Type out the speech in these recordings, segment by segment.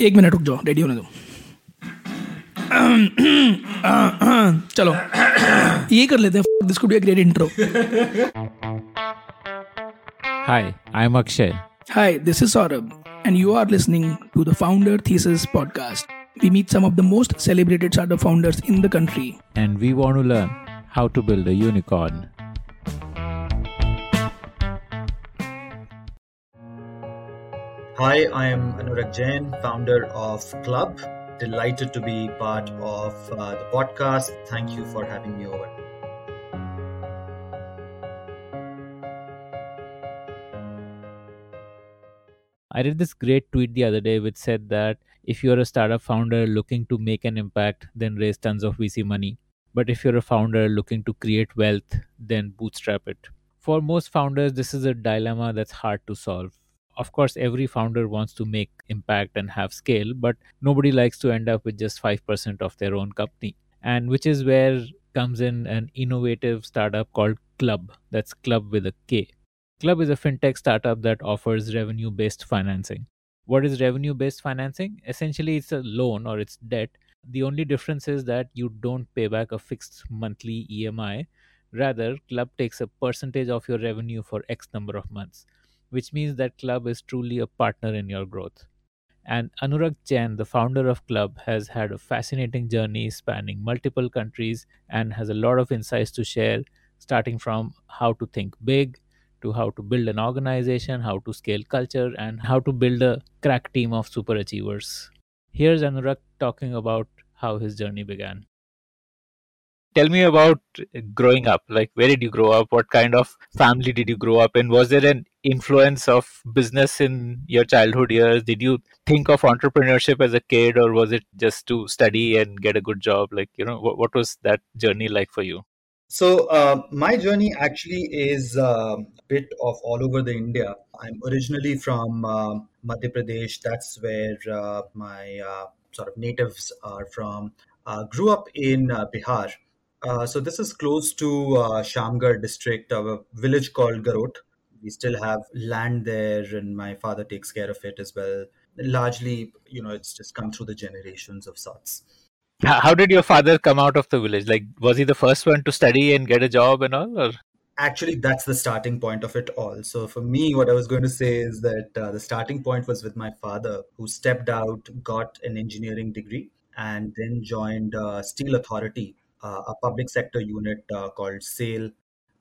एक मिनट रुक जाओ रेडी होने दो। चलो ये कर लेते हैं this be a great intro hi I am Akshay hi this is Saurabh and you are listening to the founder thesis podcast we meet some of the most celebrated startup founders in the country and we want to learn how to build a unicorn Hi, I am Anurakt Jain, founder of Klub. Delighted to be part of uh, the podcast. Thank you for having me over. I read this great tweet the other day which said that if you're a startup founder looking to make an impact, then raise tons of VC money. But if you're a founder looking to create wealth, then bootstrap it. For most founders, this is a dilemma that's hard to solve. Of course, every founder wants to make impact and have scale, but nobody likes to end up with just 5% of their own company. And which is where comes in an innovative startup called Klub. That's Klub with a K. Klub is a fintech startup that offers revenue based financing. What is revenue based financing? Essentially, it's a loan or it's debt. The only difference is that you don't pay back a fixed monthly EMI. Rather, Klub takes a percentage of your revenue for X number of months, which means that Klub is truly a partner in your growth. And Anurakt Jain, the founder of Klub, has had a fascinating journey spanning multiple countries and has a lot of insights to share, starting from how to think big, to how to build an organization, how to scale culture, and how to build a crack team of super achievers. Here's Anurag talking about how his journey began. Tell me about growing up. Like, where did you grow up? What kind of family did you grow up in? Was there an influence of business in your childhood years? Did you think of entrepreneurship as a kid, or was it just to study and get a good job? Like, you know, what, what was that journey like for you? So uh, my journey actually is uh, a bit of all over the India. I'm originally from uh, Madhya Pradesh. That's where uh, my uh, sort of natives are from. Uh, grew up in Bihar. so this is close to Shamgar district, a village called Garot. We still have land there, and my father takes care of it as well. Largely, you know, it's just come through the generations of sorts. How did your father come out of the village? Like was he the first one to study and get a job and all or? Actually that's the starting point of it all. So for me what i was going to say is that uh, the starting point was with my father who stepped out got an engineering degree and then joined uh, steel authority uh, a public sector unit uh, called SAIL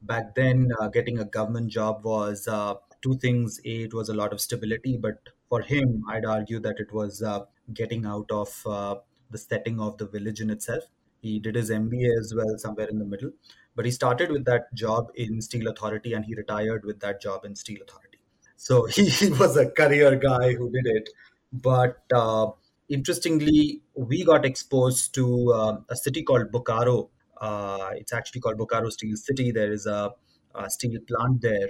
back then uh, getting a government job was uh, two things a it was a lot of stability but for him i'd argue that it was getting out of the setting of the village in itself. He did his MBA as well, somewhere in the middle. But he started with that job in Steel Authority and he retired with that job in Steel Authority. So he, he was a career guy who did it. But uh, interestingly, we got exposed to uh, a city called Bokaro. Uh, it's actually called Bokaro Steel City. There is a, a steel plant there.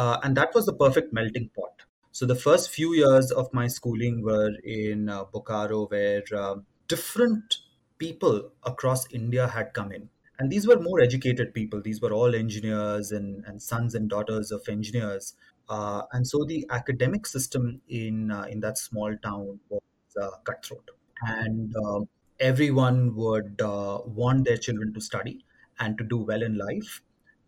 Uh, and that was the perfect melting pot. So the first few years of my schooling were in uh, Bokaro, where um, different people across India had come in. And these were more educated people. These were all engineers and, and sons and daughters of engineers. Uh, and so the academic system in uh, in that small town was uh, cutthroat, and um, everyone would uh, want their children to study and to do well in life.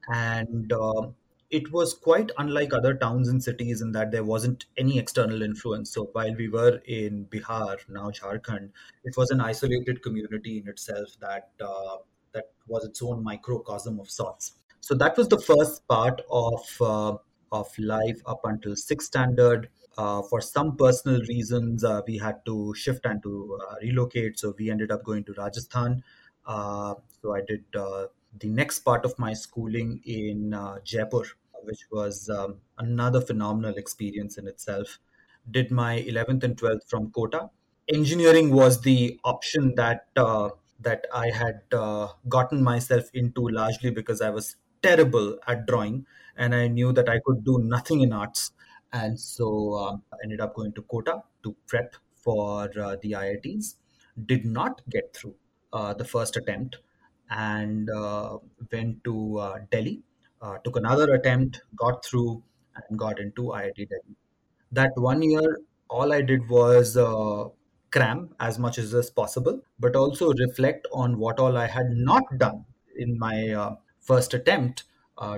And um, it was quite unlike other towns and cities in that there wasn't any external influence. So while we were in Bihar, now Jharkhand, it was an isolated community in itself that uh, that was its own microcosm of sorts. So that was the first part of uh, of life up until sixth standard. Uh, for some personal reasons, uh, we had to shift and to uh, relocate. So we ended up going to Rajasthan. Uh, so I did the next part of my schooling in Jaipur, which was um, another phenomenal experience in itself. Did my 11th and 12th from Kota. Engineering was the option that uh, that I had uh, gotten myself into largely because I was terrible at drawing and I knew that I could do nothing in arts. And so um, I ended up going to Kota to prep for uh, the IITs. Did not get through uh, the first attempt and uh, went to uh, Delhi uh, took another attempt, got through, and got into IIT Delhi. That one year, all I did was uh, cram as much as is possible, but also reflect on what all I had not done in my first attempt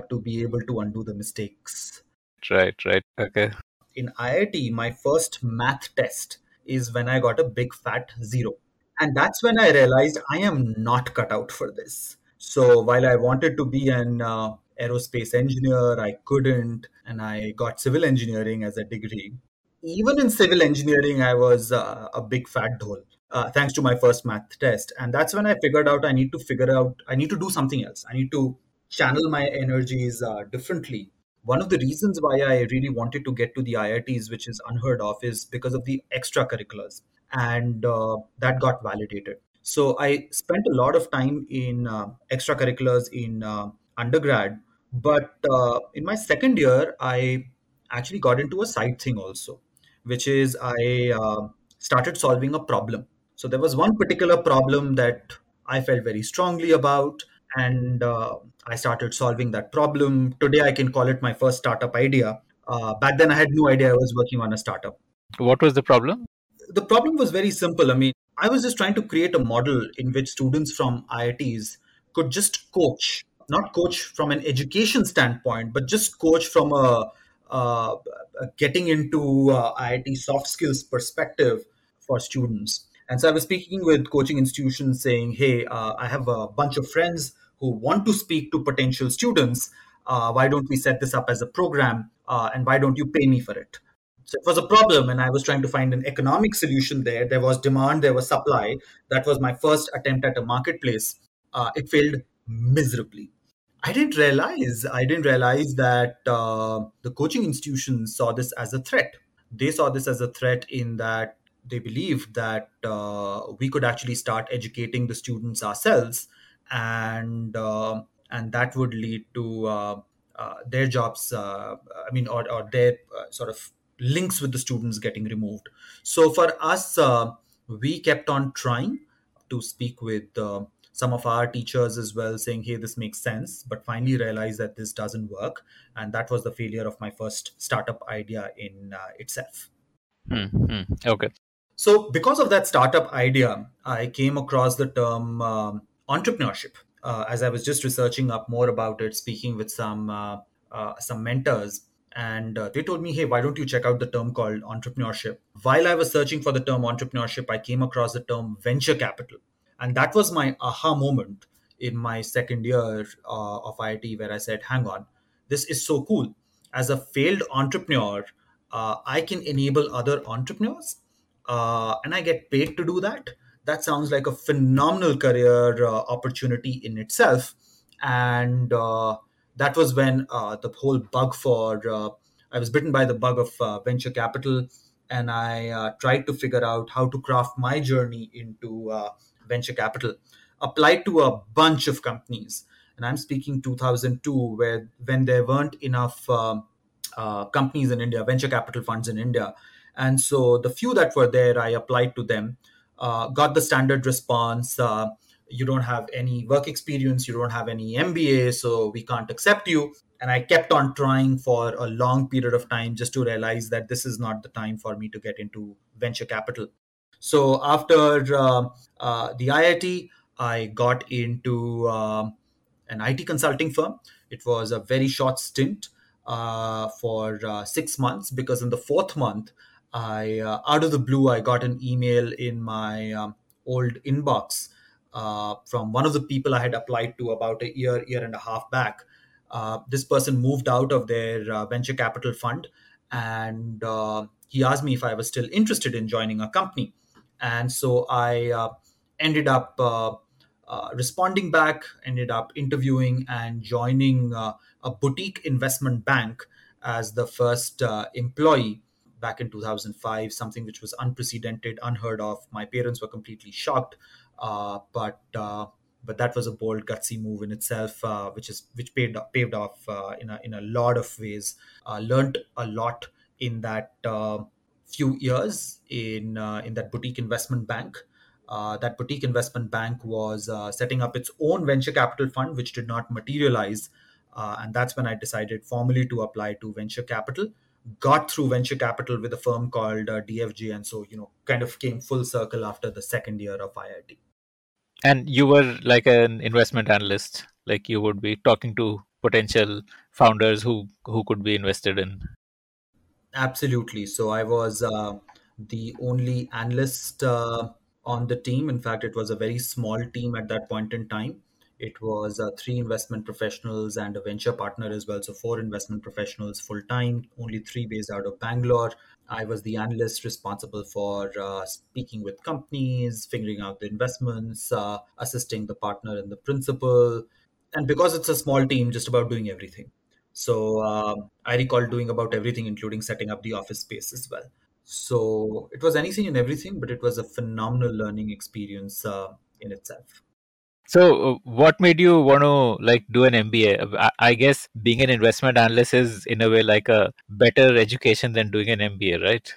to be able to undo the mistakes. Right, right. Okay. In IIT, my first math test is when I got a big fat zero. And that's when I realized I am not cut out for this. So while I wanted to be an uh, aerospace engineer, I couldn't, and I got civil engineering as a degree. Even in civil engineering, I was uh, a big fat dhole. Uh, thanks to my first math test. And that's when I figured out I need to figure out, I need to do something else. I need to channel my energies uh, differently. One of the reasons why I really wanted to get to the IITs, which is unheard of, is because of the extracurriculars. And uh, that got validated. So I spent a lot of time in uh, extracurriculars in uh, undergrad. But uh, in my second year, I actually got into a side thing also, which is I uh, started solving a problem. So there was one particular problem that I felt very strongly about, and uh, I started solving that problem. Today, I can call it my first startup idea. Uh, back then, I had no idea I was working on a startup. What was the problem? The problem was very simple. I mean, I was just trying to create a model in which students from IITs could just coach, not coach from an education standpoint, but just coach from a, uh, getting into uh, IIT soft skills perspective for students. And so I was speaking with coaching institutions saying, hey, uh, I have a bunch of friends who want to speak to potential students. Uh, why don't we set this up as a program? Uh, and why don't you pay me for it? So it was a problem, and I was trying to find an economic solution there. There was demand, there was supply. That was my first attempt at a marketplace. Uh, it failed miserably. I didn't realize, I didn't realize that uh, the coaching institutions saw this as a threat. They saw this as a threat in that they believed that uh, we could actually start educating the students ourselves, and uh, and that would lead to uh, uh, their jobs. Uh, I mean, or, or their sort of links with the students getting removed. So for us, we kept on trying to speak with some of our teachers as well saying hey this makes sense but finally realized that this doesn't work and that was the failure of my first startup idea in uh, itself mm-hmm. okay so, because of that startup idea, I came across the term um, entrepreneurship. Uh, as I was just researching up more about it, speaking with some uh, uh, some mentors, and uh, they told me, "Hey, why don't you check out the term called entrepreneurship?" While I was searching for the term entrepreneurship, I came across the term venture capital, and that was my aha moment in my second year uh, of IIT, where I said, "Hang on, this is so cool." As a failed entrepreneur, uh, I can enable other entrepreneurs and I get paid to do that, that sounds like a phenomenal career uh, opportunity in itself. And uh, that was when uh, the whole bug for uh, I was bitten by the bug of uh, venture capital, and I tried to figure out how to craft my journey into venture capital. Applied to a bunch of companies, and I'm speaking 2002, where when there weren't enough companies in India, venture capital funds in India and so the few that were there, I applied to them, uh, got the standard response. Uh, you don't have any work experience, you don't have any MBA, so we can't accept you. And I kept on trying for a long period of time just to realize that this is not the time for me to get into venture capital. So after uh, uh the IIT, I got into um, an IT consulting firm. It was a very short stint uh, for uh, six months because in the fourth month, I uh, out of the blue I got an email in my um, old inbox uh, from one of the people I had applied to about a year year and a half back. Uh, this person moved out of their uh, venture capital fund, and uh, he asked me if I was still interested in joining a company, and so I uh, ended up. responding back, ended up interviewing and joining a boutique investment bank as the first employee back in 2005, something which was unprecedented, unheard of. My parents were completely shocked, uh, but uh, but that was a bold, gutsy move in itself, uh, which is which paved paved off uh, in a in a lot of ways. Uh, learned a lot in that uh, few years in in that boutique investment bank. that boutique investment bank was setting up its own venture capital fund, which did not materialize, and that's when I decided formally to apply to venture capital got through venture capital with a firm called uh, DFJ, and so you know, kind of came full circle after the second year of IIT. And you were like an investment analyst, like you would be talking to potential founders who who could be invested in. Absolutely. So I was uh, the only analyst uh, on the team. In fact, it was a very small team at that point in time. It was uh, three investment professionals and a venture partner as well. So, four investment professionals full time, only three based out of Bangalore. I was the analyst responsible for uh, speaking with companies, figuring out the investments, uh, assisting the partner and the principal. And because it's a small team, just about doing everything. So, uh, I recall doing about everything, including setting up the office space as well. So, it was anything and everything, but it was a phenomenal learning experience uh, in itself. So, uh, what made you want to like do an MBA? I, I guess being an investment analyst is in a way like a better education than doing an MBA, right?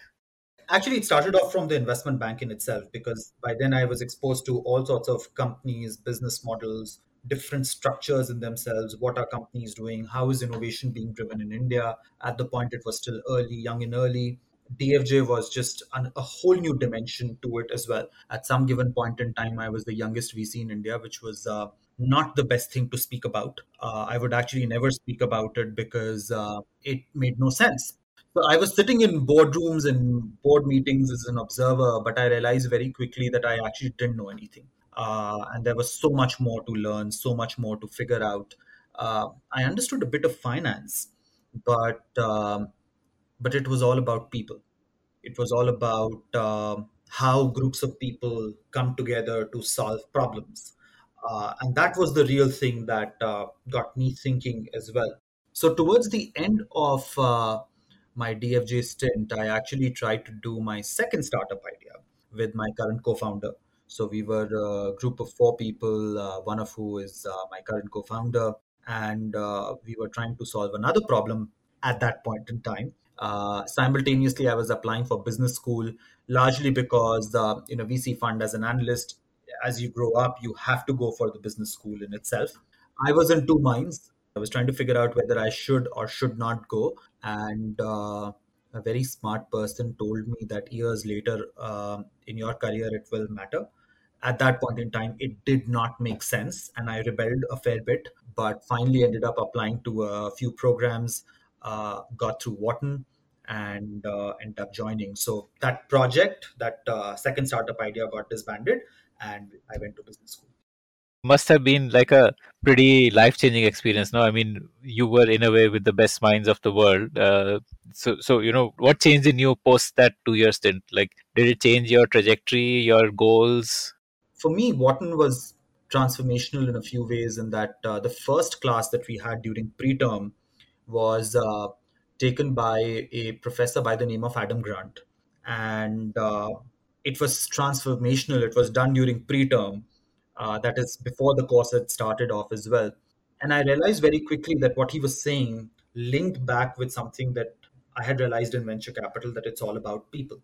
Actually, it started off from the investment bank in itself because by then I was exposed to all sorts of companies, business models, different structures in themselves. What are companies doing? How is innovation being driven in India? At the point, it was still early, young and early. DFJ was just an, a whole new dimension to it as well. At some given point in time, I was the youngest VC in India, which was uh, not the best thing to speak about. Uh, I would actually never speak about it because uh, it made no sense. So I was sitting in boardrooms and board meetings as an observer, but I realized very quickly that I actually didn't know anything. Uh, and there was so much more to learn, so much more to figure out. Uh, I understood a bit of finance, but um, but it was all about people. It was all about um, how groups of people come together to solve problems. Uh, and that was the real thing that uh, got me thinking as well. So, towards the end of uh, my DFJ stint, I actually tried to do my second startup idea with my current co founder. So, we were a group of four people, uh, one of who is uh, my current co founder, and uh, we were trying to solve another problem at that point in time uh, simultaneously, I was applying for business school, largely because you know VC fund as an analyst, as you grow up, you have to go for the business school in itself. I was in two minds. I was trying to figure out whether I should or should not go, and uh, a very smart person told me that years later uh, in your career it will matter. At that point in time, it did not make sense, and I rebelled a fair bit, but finally ended up applying to a few programs uh, got through Wharton and uh, ended up joining. So that project, that uh, second startup idea got disbanded and I went to business school. Must have been like a pretty life changing experience. No, I mean, you were in a way with the best minds of the world. Uh, so, so you know, what changed in you post that two year stint? Like, did it change your trajectory, your goals? For me, Wharton was transformational in a few ways. In that, uh, the first class that we had during pre-term was uh, taken by a professor by the name of Adam Grant. And uh, it was transformational. It was done during preterm, uh, that is before the course had started off as well. And I realized very quickly that what he was saying linked back with something that I had realized in venture capital that it's all about people.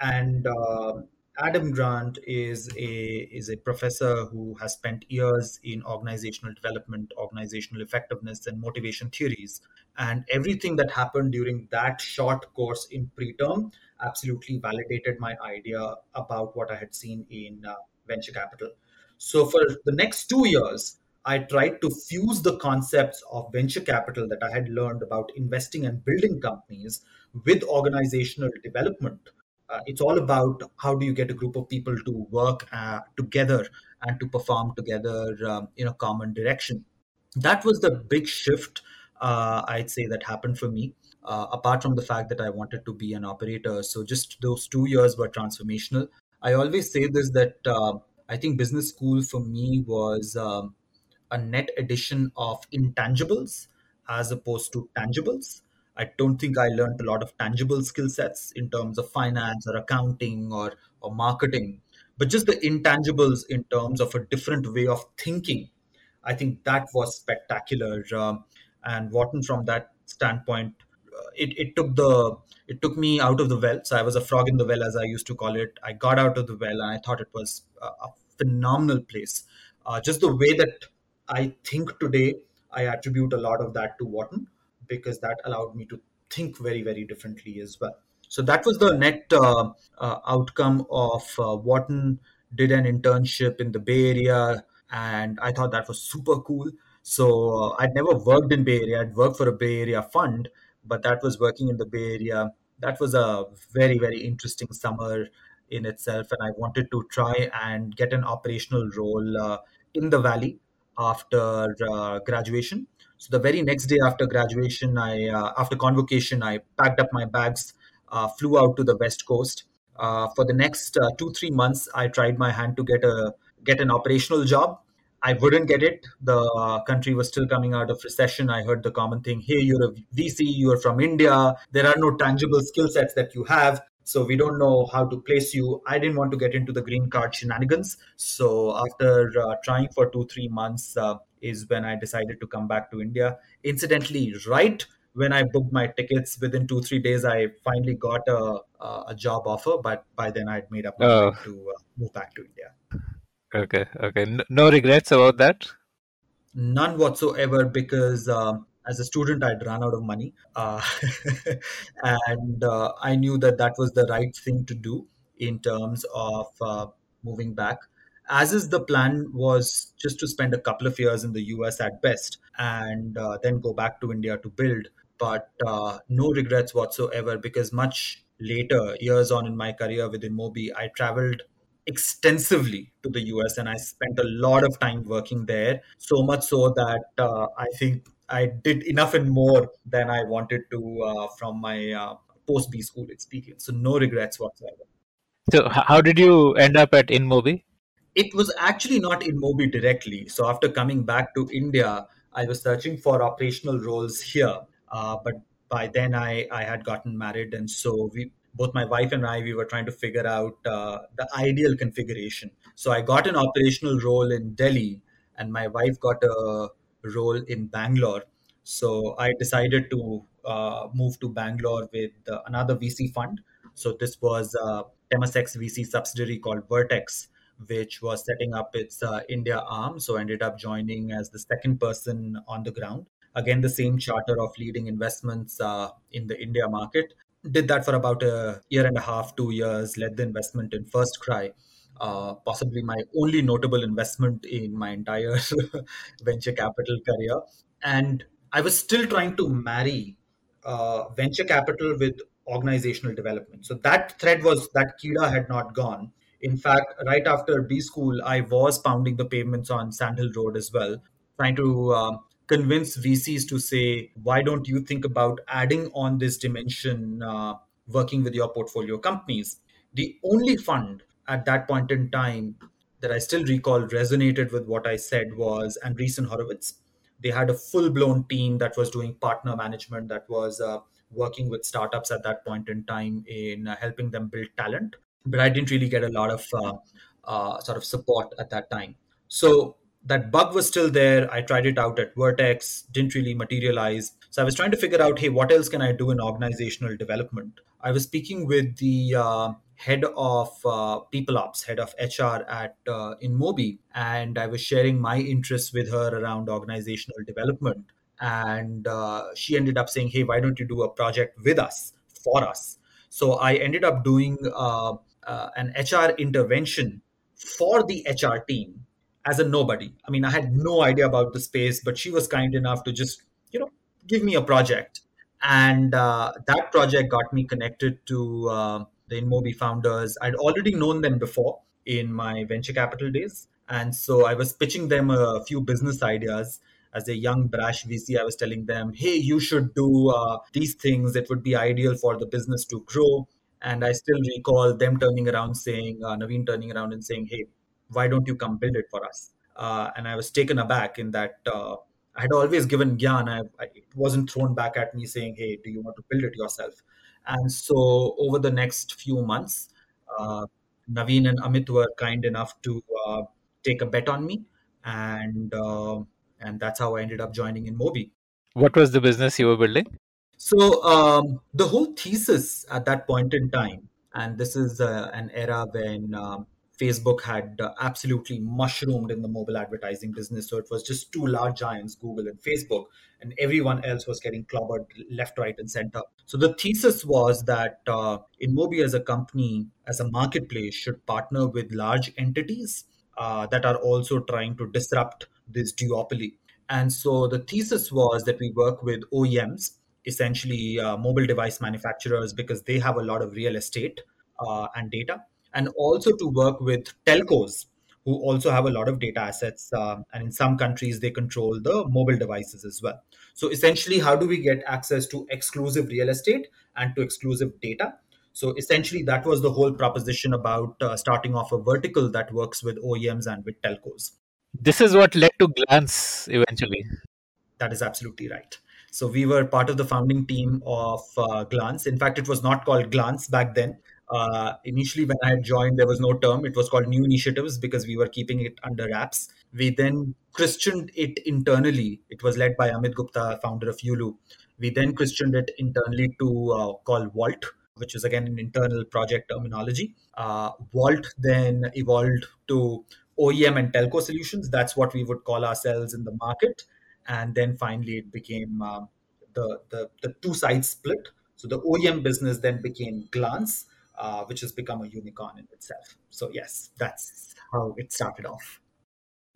And uh, Adam Grant is a is a professor who has spent years in organizational development, organizational effectiveness, and motivation theories. And everything that happened during that short course in preterm absolutely validated my idea about what I had seen in uh, venture capital. So for the next two years, I tried to fuse the concepts of venture capital that I had learned about investing and building companies with organizational development uh, it's all about how do you get a group of people to work uh, together and to perform together um, in a common direction. That was the big shift uh, i'd say that happened for me uh, apart from the fact that i wanted to be an operator. So just those two years were transformational. I always say this that uh, i think business school for me was um, a net addition of intangibles as opposed to tangibles I don't think I learned a lot of tangible skill sets in terms of finance or accounting or, or marketing, but just the intangibles in terms of a different way of thinking. I think that was spectacular. Um, and Wharton, from that standpoint, uh, it, it took the it took me out of the well. So I was a frog in the well, as I used to call it. I got out of the well, and I thought it was a, a phenomenal place. Uh, just the way that I think today, I attribute a lot of that to Wharton because that allowed me to think very, very differently as well. So that was the net uh, uh, outcome of uh, Wharton did an internship in the Bay Area, and I thought that was super cool. So uh, I'd never worked in Bay Area. I'd worked for a Bay Area fund, but that was working in the Bay Area. That was a very very interesting summer in itself, and I wanted to try and get an operational role uh, in the Valley after uh, graduation. So the very next day after graduation, I uh, after convocation, I packed up my bags, uh, flew out to the West Coast. Uh, for the next uh, two three months, I tried my hand to get a get an operational job. I wouldn't get it. The country was still coming out of recession. I heard the common thing: "Hey, you're a VC. You're from India. There are no tangible skill sets that you have." so we don't know how to place you i didn't want to get into the green card shenanigans so after uh, trying for two three months uh, is when i decided to come back to india incidentally right when i booked my tickets within two three days i finally got a, a job offer but by then i'd made up my Oh. mind to uh, move back to india Okay, okay. No, regrets about that. none whatsoever because um, as a student i'd run out of money uh, and uh, i knew that that was the right thing to do in terms of uh, moving back as is the plan was just to spend a couple of years in the us at best and uh, then go back to india to build but uh, no regrets whatsoever because much later years on in my career with InMobi i traveled extensively to the US and I spent a lot of time working there. So much so that uh, I think I did enough and more than I wanted to uh, from my uh, post B school experience. So no regrets whatsoever. So, how did you end up at InMobi? It was actually not InMobi directly. So after coming back to India, I was searching for operational roles here. Uh, but by then I, I had gotten married. And so we, both my wife and I, we were trying to figure out uh, the ideal configuration. So I got an operational role in Delhi and my wife got a role in Bangalore. So I decided to uh, move to Bangalore with another VC fund. So this was uh, Temasek VC subsidiary called Vertex, which was setting up its uh, India arm. So ended up joining as the second person on the ground. Again, the same charter of leading investments uh, in the India market. Did that for about a year and a half, two years. Led the investment in FirstCry, uh, possibly my only notable investment in my entire venture capital career. And I was still trying to marry uh, venture capital with organizational development. So that thread was that Kida had not gone. In fact, right after B school, I was pounding the pavements on Sandhill Road as well, trying to um, convince VCs to say, why don't you think about adding on this dimension, uh, working with your portfolio companies? The only fund at that point in time that I still recall resonated with what I said was Andreessen Horowitz. They had a full blown team that was doing partner management, that was uh, working with startups at that point in time in uh, helping them build talent. But I didn't really get a lot of uh, uh, sort of support at that time. So that bug was still there. I tried it out at Vertex, didn't really materialize. So I was trying to figure out, hey, what else can I do in organizational development? I was speaking with the uh, head of uh, people ops, head of HR at uh, InMobi, and I was sharing my interests with her around organizational development. And uh, she ended up saying, "Hey, why don't you do a project with us for us?" So I ended up doing uh, an HR intervention for the HR team as a nobody. I mean, I had no idea about the space, but she was kind enough to just, you know, give me a project. And uh, that project got me connected to uh, the InMobi founders. I'd already known them before in my venture capital days. And so I was pitching them a few business ideas. As a young, brash VC, I was telling them, hey, you should do uh, these things. It would be ideal for the business to grow. And I still recall them turning around saying, uh, Naveen turning around and saying, hey, why don't you come build it for us? Uh, and I was taken aback in that uh, I had always given Gyan. I, I, it wasn't thrown back at me saying, hey, do you want to build it yourself? And so over the next few months, uh, Naveen and Amit were kind enough to uh, take a bet on me. And, uh, and that's how I ended up joining InMobi. What was the business you were building? So um, the whole thesis at that point in time, and this is uh, an era when um, Facebook had uh, absolutely mushroomed in the mobile advertising business. So it was just two large giants, Google and Facebook, and everyone else was getting clobbered left, right, and center. So the thesis was that uh, InMobi as a company, as a marketplace, should partner with large entities uh, that are also trying to disrupt this duopoly. And so the thesis was that we work with OEMs, essentially uh, mobile device manufacturers, because they have a lot of real estate uh, and data and also to work with telcos who also have a lot of data assets. Um, and in some countries, they control the mobile devices as well. So essentially, how do we get access to exclusive real estate and to exclusive data? So essentially, that was the whole proposition about uh, starting off a vertical that works with OEMs and with telcos. This is what led to Glance eventually. That is absolutely right. So we were part of the founding team of uh, Glance. In fact, it was not called Glance back then. Uh, initially, when I had joined, there was no term. It was called New Initiatives because we were keeping it under wraps. We then christened it internally. It was led by Amit Gupta, founder of Yulu. We then christened it internally to uh, call Vault, which is again an internal project terminology. Uh, Vault then evolved to OEM and telco solutions. That's what we would call ourselves in the market. And then finally, it became um, the, the, the two sides split. So the OEM business then became Glance, uh, which has become a unicorn in itself. So, yes, that's how it started off.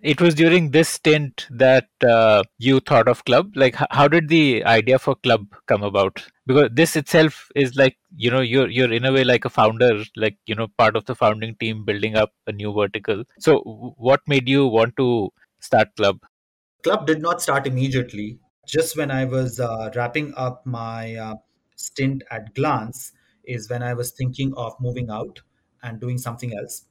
It was during this stint that uh, you thought of Klub. Like, how did the idea for Klub come about? Because this itself is like you know you're you're in a way like a founder, like you know part of the founding team building up a new vertical. So, what made you want to start Klub? Klub did not start immediately. Just when I was uh, wrapping up my uh, stint at Glance, is when I was thinking of moving out and doing something else.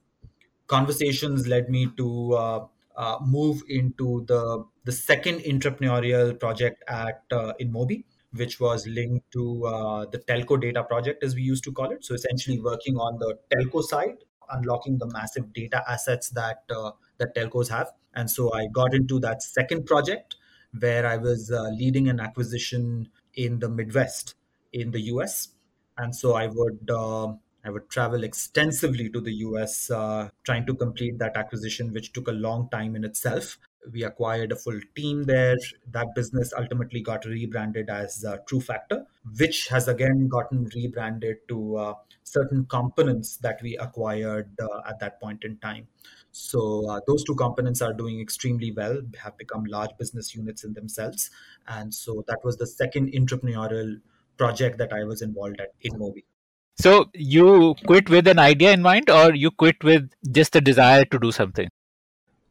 Conversations led me to uh, uh, move into the the second entrepreneurial project at uh, InMobi, which was linked to uh, the telco data project, as we used to call it. So essentially, working on the telco side, unlocking the massive data assets that uh, that telcos have. And so I got into that second project where I was uh, leading an acquisition in the Midwest in the US and so I would uh, I would travel extensively to the US uh, trying to complete that acquisition, which took a long time in itself. We acquired a full team there. That business ultimately got rebranded as uh, TruFactor, which has again gotten rebranded to uh, certain components that we acquired uh, at that point in time. So uh, those two components are doing extremely well, have become large business units in themselves. And so that was the second entrepreneurial project that I was involved at InMobi. So you quit with an idea in mind, or you quit with just the desire to do something?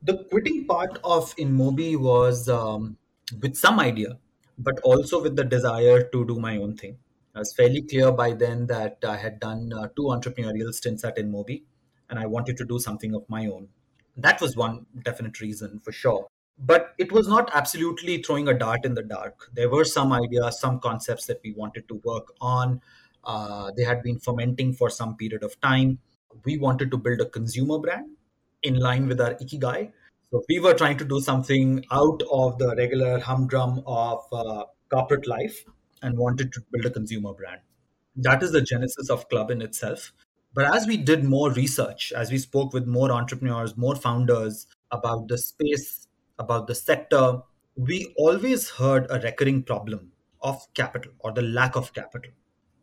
The quitting part of InMobi was um, with some idea, but also with the desire to do my own thing. I was fairly clear by then that I had done uh, two entrepreneurial stints at InMobi, and I wanted to do something of my own. That was one definite reason for sure but it was not absolutely throwing a dart in the dark. There were some ideas, some concepts that we wanted to work on. Uh, they had been fermenting for some period of time. We wanted to build a consumer brand in line with our ikigai. So we were trying to do something out of the regular humdrum of uh, corporate life and wanted to build a consumer brand. That is the genesis of Klub in itself. But as we did more research, as we spoke with more entrepreneurs, more founders about the space about the sector, we always heard a recurring problem of capital or the lack of capital.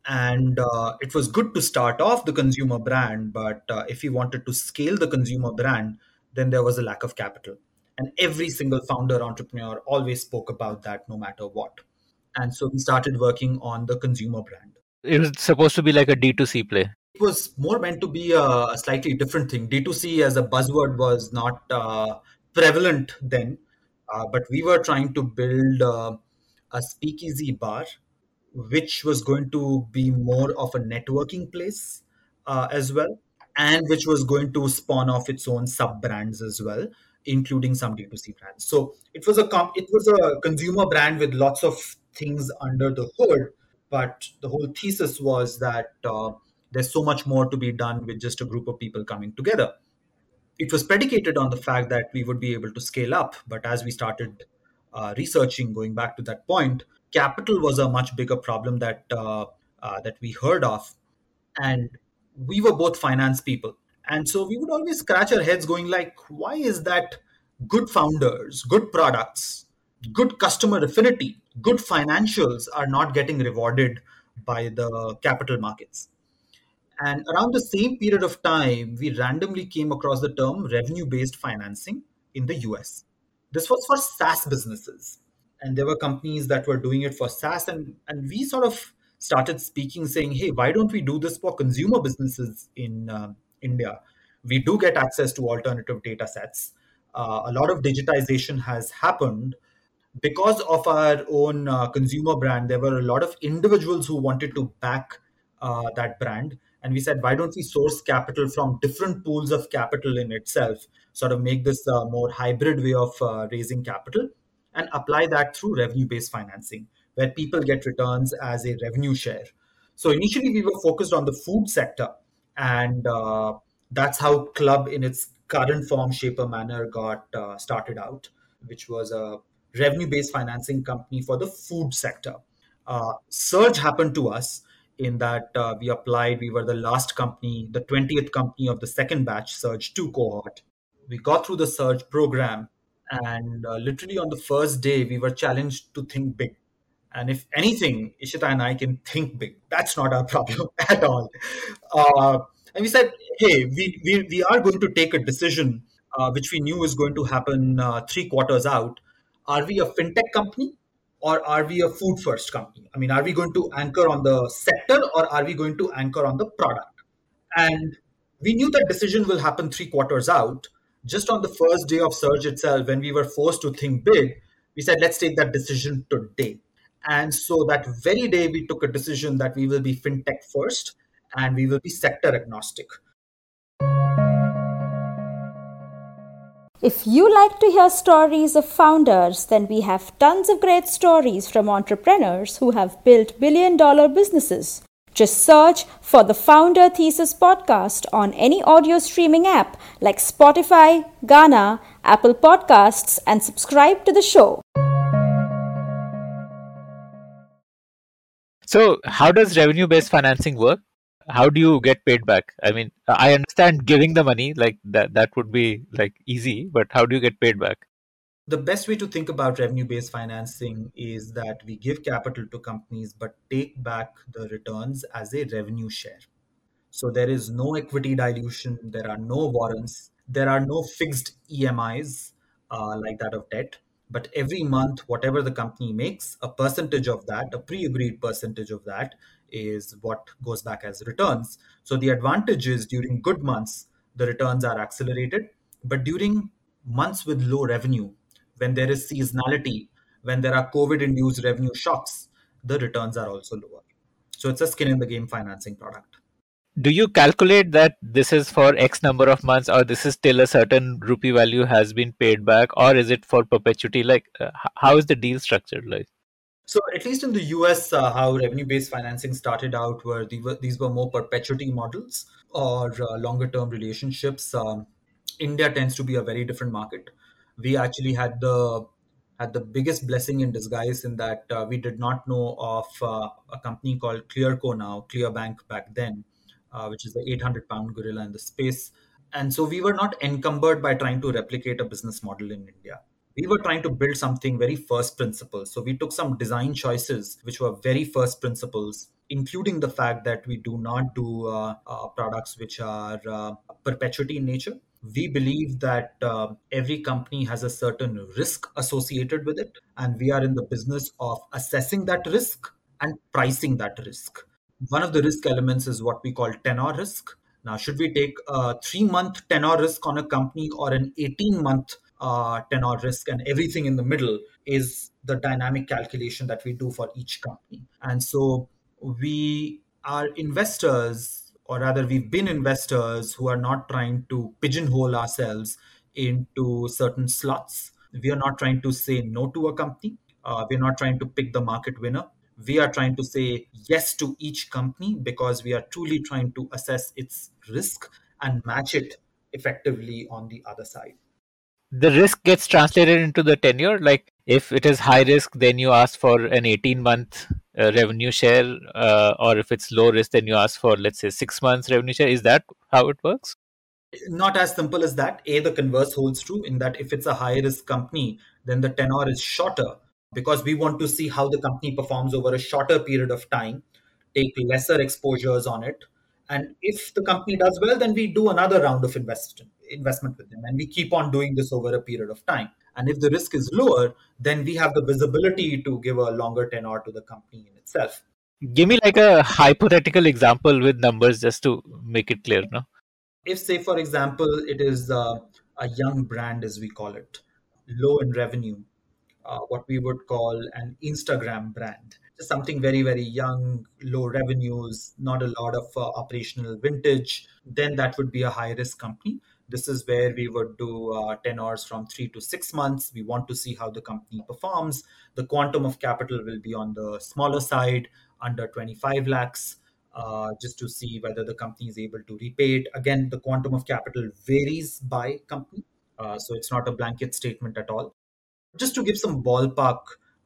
And uh, it was good to start off the consumer brand, but uh, if we wanted to scale the consumer brand, then there was a lack of capital. And every single founder entrepreneur always spoke about that no matter what. And so we started working on the consumer brand. It was supposed to be like a D2C play. It was more meant to be a, a slightly different thing. D2C as a buzzword was not uh, prevalent then, uh, but we were trying to build uh, a speakeasy bar, which was going to be more of a networking place uh, as well, and which was going to spawn off its own sub brands as well, including some D2C brands. So it was a comp- it was a consumer brand with lots of things under the hood, but the whole thesis was that uh, there's so much more to be done with just a group of people coming together it was predicated on the fact that we would be able to scale up. But as we started uh, researching, going back to that point, capital was a much bigger problem that uh, uh, that we heard of, and we were both finance people. And so we would always scratch our heads going like, why is that good founders, good products, good customer affinity, good financials are not getting rewarded by the capital markets? And around the same period of time, we randomly came across the term revenue based financing in the US. This was for SaaS businesses. And there were companies that were doing it for SaaS. And, and we sort of started speaking, saying, hey, why don't we do this for consumer businesses in uh, India? We do get access to alternative data sets. Uh, a lot of digitization has happened. Because of our own uh, consumer brand, there were a lot of individuals who wanted to back uh, that brand and we said why don't we source capital from different pools of capital in itself sort of make this a more hybrid way of uh, raising capital and apply that through revenue based financing where people get returns as a revenue share so initially we were focused on the food sector and uh, that's how Klub in its current form shape, or manner got uh, started out which was a revenue based financing company for the food sector uh, surge happened to us in that uh, we applied. We were the last company, the 20th company of the second batch Surge 2 cohort. We got through the Surge program, and uh, literally on the first day, we were challenged to think big. And if anything, Ishita and I can think big. That's not our problem at all. Uh, and we said, hey, we, we, we are going to take a decision uh, which we knew is going to happen uh, three quarters out. Are we a fintech company or are we a food first company? I mean, are we going to anchor on the sector or are we going to anchor on the product? And we knew that decision will happen three quarters out. Just on the first day of Surge itself, when we were forced to think big, we said, let's take that decision today. And so that very day, we took a decision that we will be fintech first and we will be sector agnostic. If you like to hear stories of founders, then we have tons of great stories from entrepreneurs who have built billion dollar businesses. Just search for the Founder Thesis podcast on any audio streaming app like Spotify, Gaana, Apple Podcasts, and subscribe to the show. So, how does revenue based financing work? how do you get paid back i mean i understand giving the money like that that would be like easy but how do you get paid back the best way to think about revenue based financing is that we give capital to companies but take back the returns as a revenue share so there is no equity dilution there are no warrants there are no fixed emis uh, like that of debt but every month whatever the company makes a percentage of that a pre-agreed percentage of that is what goes back as returns. So the advantage is during good months, the returns are accelerated. But during months with low revenue, when there is seasonality, when there are COVID induced revenue shocks, the returns are also lower. So it's a skin in the game financing product. Do you calculate that this is for X number of months, or this is till a certain rupee value has been paid back, or is it for perpetuity? Like, uh, how is the deal structured? Like, so at least in the US, uh, how revenue-based financing started out were these were, more perpetuity models or uh, longer-term relationships. Um, India tends to be a very different market. We actually had the had the biggest blessing in disguise in that uh, we did not know of uh, a company called Clearco now, Clearbanc back then, uh, which is the 800 pound gorilla in the space. And so we were not encumbered by trying to replicate a business model in India we were trying to build something very first principles. So we took some design choices, which were very first principles, including the fact that we do not do uh, uh, products which are uh, perpetuity in nature. We believe that uh, every company has a certain risk associated with it, and we are in the business of assessing that risk and pricing that risk. One of the risk elements is what we call tenor risk. Now, should we take a three month tenor risk on a company or an 18 month uh, tenor risk and everything in the middle is the dynamic calculation that we do for each company. And so we are investors, or rather, we've been investors who are not trying to pigeonhole ourselves into certain slots. We are not trying to say no to a company. Uh, we're not trying to pick the market winner. We are trying to say yes to each company because we are truly trying to assess its risk and match it effectively on the other side the risk gets translated into the tenure like if it is high risk then you ask for an 18 month uh, revenue share uh, or if it's low risk then you ask for let's say 6 months revenue share is that how it works Not as simple as that. A, the converse holds true in that if it's a high risk company, then the tenor is shorter because we want to see how the company performs over a shorter period of time, take lesser exposures on it. And if the company does well, then we do another round of invest, investment with them. And we keep on doing this over a period of time. And if the risk is lower, then we have the visibility to give a longer tenor to the company in itself. Give me like a hypothetical example with numbers just to make it clear. No? If, say, for example, it is uh, a young brand, as we call it, low in revenue, uh, what we would call an Instagram brand. Just something very, very young, low revenues, not a lot of uh, operational vintage, then that would be a high risk company. This is where we would do uh, tenors from three to six months. We want to see how the company performs. The quantum of capital will be on the smaller side, under 25 lakhs, uh, just to see whether the company is able to repay it. Again, the quantum of capital varies by company. Uh, so it's not a blanket statement at all. Just to give some ballpark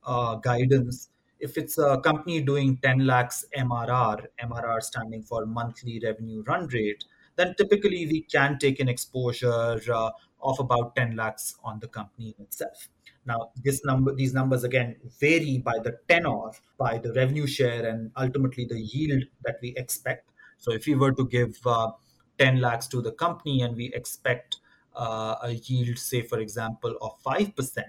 uh, guidance, if it's a company doing 10 lakhs MRR, MRR standing for monthly revenue run rate, then typically we can take an exposure uh, of about 10 lakhs on the company itself. Now, this number, these numbers again vary by the tenor, by the revenue share, and ultimately the yield that we expect. So, if we were to give uh, 10 lakhs to the company and we expect uh, a yield, say, for example, of 5%,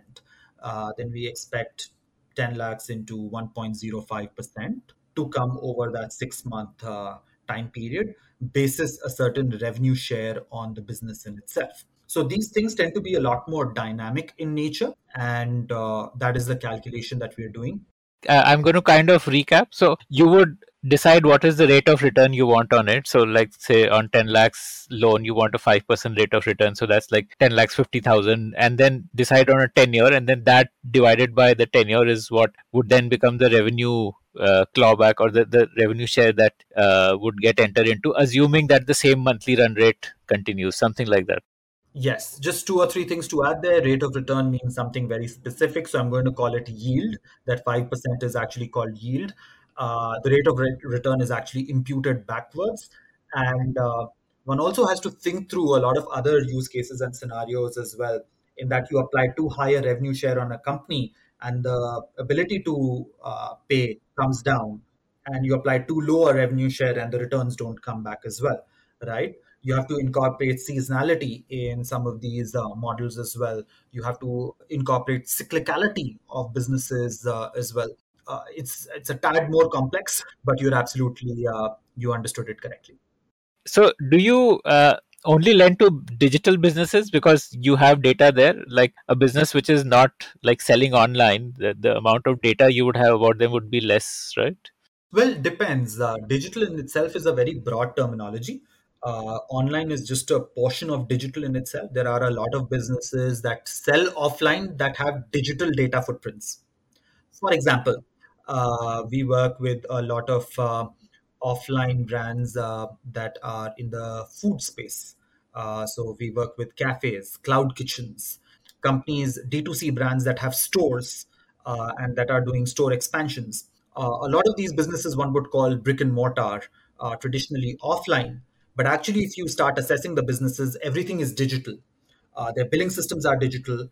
uh, then we expect 10 lakhs into 1.05% to come over that six month uh, time period basis a certain revenue share on the business in itself. So these things tend to be a lot more dynamic in nature, and uh, that is the calculation that we're doing. Uh, I'm going to kind of recap. So you would decide what is the rate of return you want on it. So, like say on 10 lakhs loan, you want a 5% rate of return. So that's like 10 lakhs 50,000, and then decide on a 10 year, and then that divided by the tenure is what would then become the revenue uh, clawback or the, the revenue share that uh, would get entered into, assuming that the same monthly run rate continues, something like that. Yes, just two or three things to add there. Rate of return means something very specific. So I'm going to call it yield. That 5% is actually called yield. Uh, the rate of re- return is actually imputed backwards. And uh, one also has to think through a lot of other use cases and scenarios as well, in that you apply too high a revenue share on a company and the ability to uh, pay comes down and you apply too low a revenue share and the returns don't come back as well right? You have to incorporate seasonality in some of these uh, models as well. You have to incorporate cyclicality of businesses uh, as well uh, it's it's a tad more complex but you're absolutely uh, you understood it correctly. So do you uh, only lend to digital businesses because you have data there? Like a business which is not like selling online the, the amount of data you would have about them would be less right? Well depends. Uh, digital in itself is a very broad terminology. Uh, online is just a portion of digital in itself. There are a lot of businesses that sell offline that have digital data footprints. For example we work with a lot of uh, offline brands uh, that are in the food space. Uh, so we work with cafes, cloud kitchens, companies, D2C brands that have stores uh, and that are doing store expansions. Uh, a lot of these businesses one would call brick and mortar, uh, traditionally offline. But actually, if you start assessing the businesses, everything is digital. their billing systems are digital.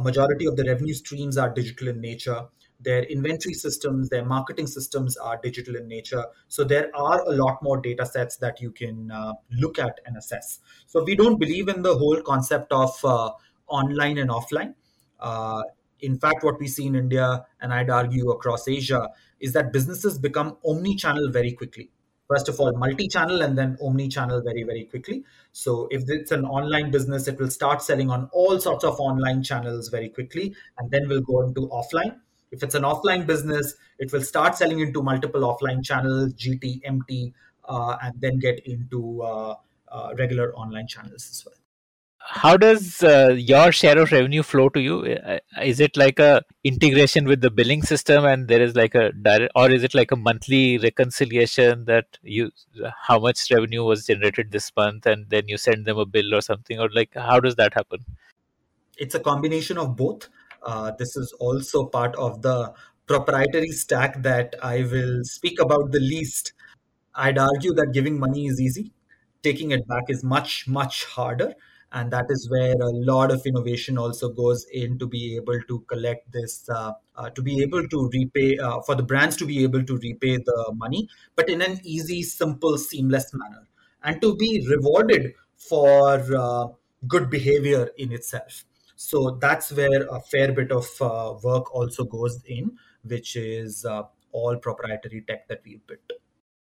majority of the revenue streams are digital in nature their inventory systems, their marketing systems are digital in nature. So there are a lot more data sets that you can uh, look at and assess. So we don't believe in the whole concept of uh, online and offline. Uh, in fact, what we see in India, and I'd argue across Asia, is that businesses become omni-channel very quickly. First of all, multi-channel and then omni-channel very, very quickly. So if it's an online business, it will start selling on all sorts of online channels very quickly, and then we'll go into offline if it's an offline business, it will start selling into multiple offline channels, GT, MT, uh, and then get into uh, uh, regular online channels as well. How does uh, your share of revenue flow to you? Is it like a integration with the billing system, and there is like a direct, or is it like a monthly reconciliation that you how much revenue was generated this month, and then you send them a bill or something, or like how does that happen? It's a combination of both. Uh, this is also part of the proprietary stack that I will speak about the least. I'd argue that giving money is easy, taking it back is much, much harder. And that is where a lot of innovation also goes in to be able to collect this, uh, uh, to be able to repay, uh, for the brands to be able to repay the money, but in an easy, simple, seamless manner. And to be rewarded for uh, good behavior in itself. So that's where a fair bit of uh, work also goes in, which is uh, all proprietary tech that we've built.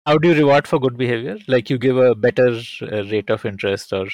How do you reward for good behavior? Like you give a better uh, rate of interest or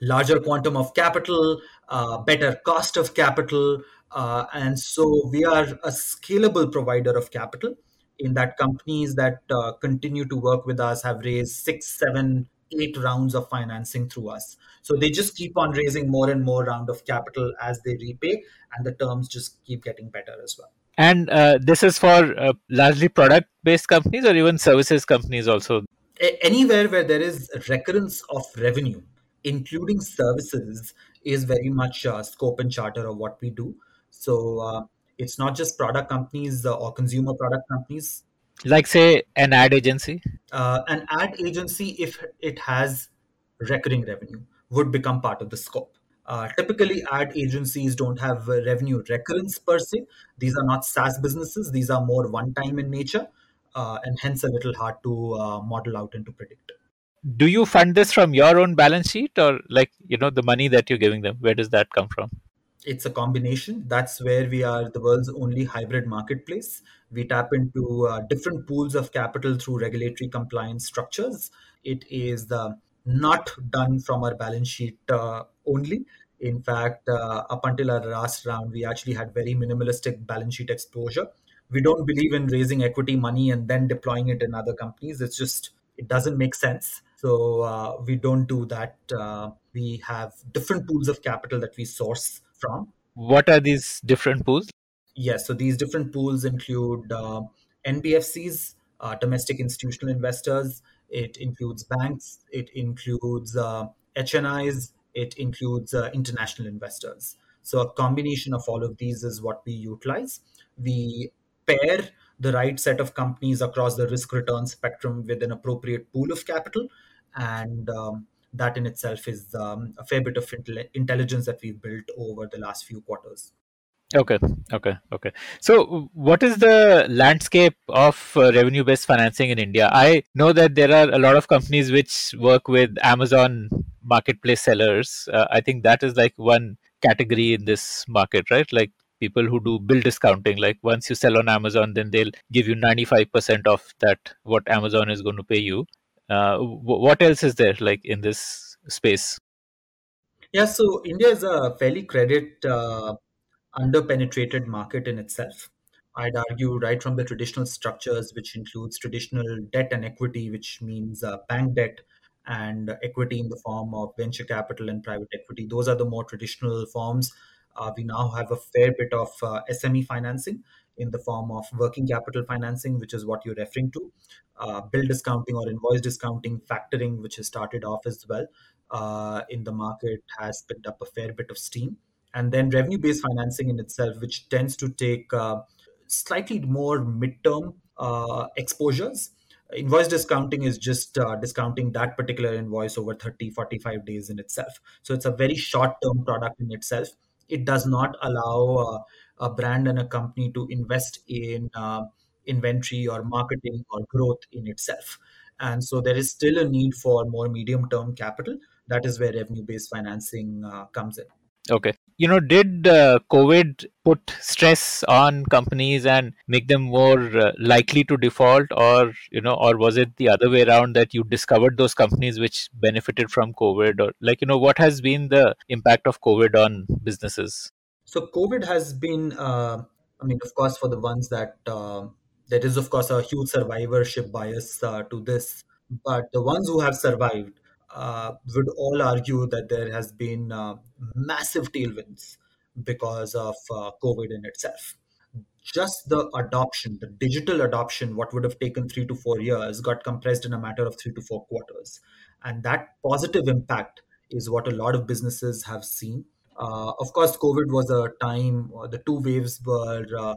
larger quantum of capital, uh, better cost of capital, uh, and so we are a scalable provider of capital. In that, companies that uh, continue to work with us have raised six, seven, eight rounds of financing through us. So they just keep on raising more and more round of capital as they repay, and the terms just keep getting better as well. And uh, this is for uh, largely product based companies or even services companies also? A- anywhere where there is recurrence of revenue, including services, is very much uh, scope and charter of what we do. So uh, it's not just product companies uh, or consumer product companies. Like, say, an ad agency? Uh, an ad agency, if it has recurring revenue, would become part of the scope. Uh, typically, ad agencies don't have revenue recurrence per se. These are not SaaS businesses. These are more one-time in nature, uh, and hence a little hard to uh, model out and to predict. Do you fund this from your own balance sheet, or like you know the money that you're giving them? Where does that come from? It's a combination. That's where we are the world's only hybrid marketplace. We tap into uh, different pools of capital through regulatory compliance structures. It is the not done from our balance sheet uh, only. In fact, uh, up until our last round, we actually had very minimalistic balance sheet exposure. We don't believe in raising equity money and then deploying it in other companies. It's just, it doesn't make sense. So uh, we don't do that. Uh, we have different pools of capital that we source from. What are these different pools? Yes, so these different pools include uh, NBFCs, uh, domestic institutional investors, it includes banks, it includes uh, HNIs, it includes uh, international investors. So a combination of all of these is what we utilize. We pair the right set of companies across the risk return spectrum with an appropriate pool of capital. And um, that in itself is um, a fair bit of intelligence that we've built over the last few quarters. Okay, okay, okay. So, what is the landscape of uh, revenue based financing in India? I know that there are a lot of companies which work with Amazon marketplace sellers. Uh, I think that is like one category in this market, right? Like people who do bill discounting. Like once you sell on Amazon, then they'll give you 95% of that, what Amazon is going to pay you. Uh, w- what else is there like in this space? Yeah, so India is a fairly credit uh, underpenetrated market in itself. I'd argue right from the traditional structures, which includes traditional debt and equity, which means uh, bank debt and equity in the form of venture capital and private equity. Those are the more traditional forms. Uh, we now have a fair bit of uh, SME financing in the form of working capital financing, which is what you're referring to, uh, bill discounting or invoice discounting, factoring, which has started off as well uh, in the market, has picked up a fair bit of steam and then revenue based financing in itself, which tends to take uh, slightly more midterm uh, exposures. Invoice discounting is just uh, discounting that particular invoice over 30, 45 days in itself. So it's a very short term product in itself. It does not allow uh, a brand and a company to invest in uh, inventory or marketing or growth in itself. And so there is still a need for more medium term capital. That is where revenue based financing uh, comes in. Okay. You know, did uh, COVID put stress on companies and make them more uh, likely to default, or you know, or was it the other way around that you discovered those companies which benefited from COVID, or like you know, what has been the impact of COVID on businesses? So COVID has been, uh, I mean, of course, for the ones that uh, there is, of course, a huge survivorship bias uh, to this, but the ones who have survived uh, would all argue that there has been uh, massive tailwinds because of uh, COVID in itself. Just the adoption, the digital adoption, what would have taken three to four years, got compressed in a matter of three to four quarters. And that positive impact is what a lot of businesses have seen. Uh, of course, COVID was a time, the two waves were uh,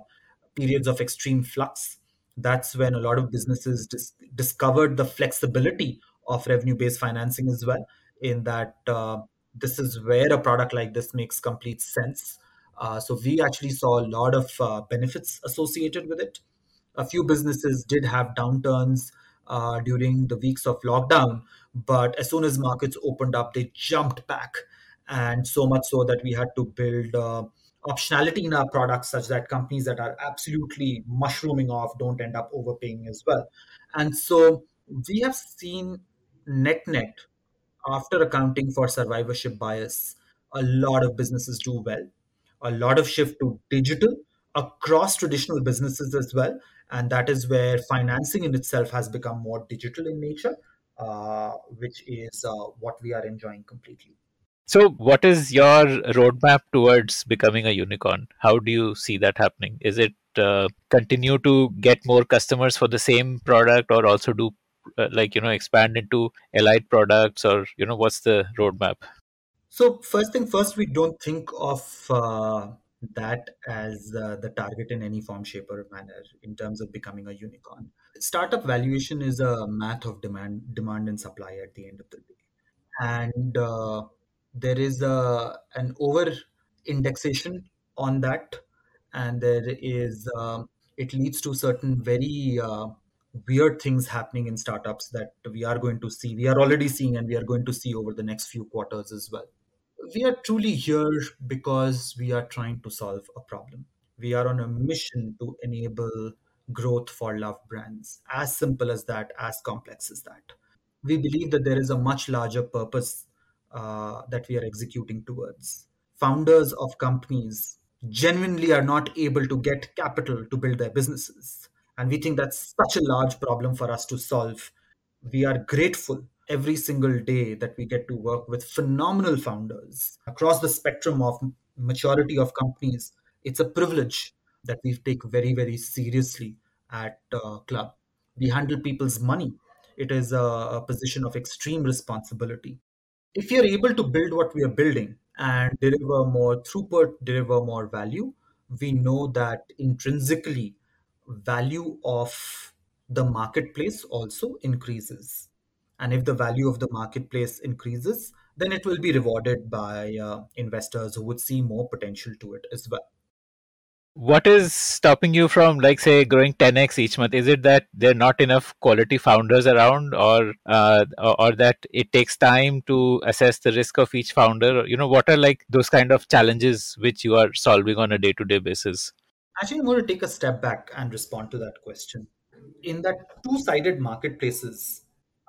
periods of extreme flux. That's when a lot of businesses dis- discovered the flexibility of revenue based financing as well, in that uh, this is where a product like this makes complete sense. Uh, so we actually saw a lot of uh, benefits associated with it. A few businesses did have downturns uh, during the weeks of lockdown, but as soon as markets opened up, they jumped back, and so much so that we had to build uh, optionality in our products such that companies that are absolutely mushrooming off don't end up overpaying as well. And so we have seen net net after accounting for survivorship bias, a lot of businesses do well. A lot of shift to digital across traditional businesses as well. And that is where financing in itself has become more digital in nature, uh, which is uh, what we are enjoying completely. So, what is your roadmap towards becoming a unicorn? How do you see that happening? Is it uh, continue to get more customers for the same product, or also do uh, like you know expand into allied products, or you know what's the roadmap? So first thing first, we don't think of uh, that as uh, the target in any form, shape, or manner in terms of becoming a unicorn. Startup valuation is a math of demand, demand and supply at the end of the day, and uh, there is a an over indexation on that. And there is um, it leads to certain very uh, weird things happening in startups that we are going to see we are already seeing and we are going to see over the next few quarters as well. We are truly here because we are trying to solve a problem. We are on a mission to enable growth for love brands as simple as that as complex as that. We believe that there is a much larger purpose uh, that we are executing towards. Founders of companies genuinely are not able to get capital to build their businesses. And we think that's such a large problem for us to solve. We are grateful every single day that we get to work with phenomenal founders across the spectrum of maturity of companies. It's a privilege that we take very, very seriously at uh, Klub. We handle people's money. It is a, a position of extreme responsibility if you're able to build what we are building and deliver more throughput, deliver more value, we know that intrinsically value of the marketplace also increases. And if the value of the marketplace increases, then it will be rewarded by uh, investors who would see more potential to it as well what is stopping you from like say growing 10x each month? Is it that there are not enough quality founders around or uh, or, that it takes time to assess the risk of each founder? You know what are like those kind of challenges which you are solving on a day to day basis? Actually i'm going to take a step back and respond to that question. In that two sided marketplaces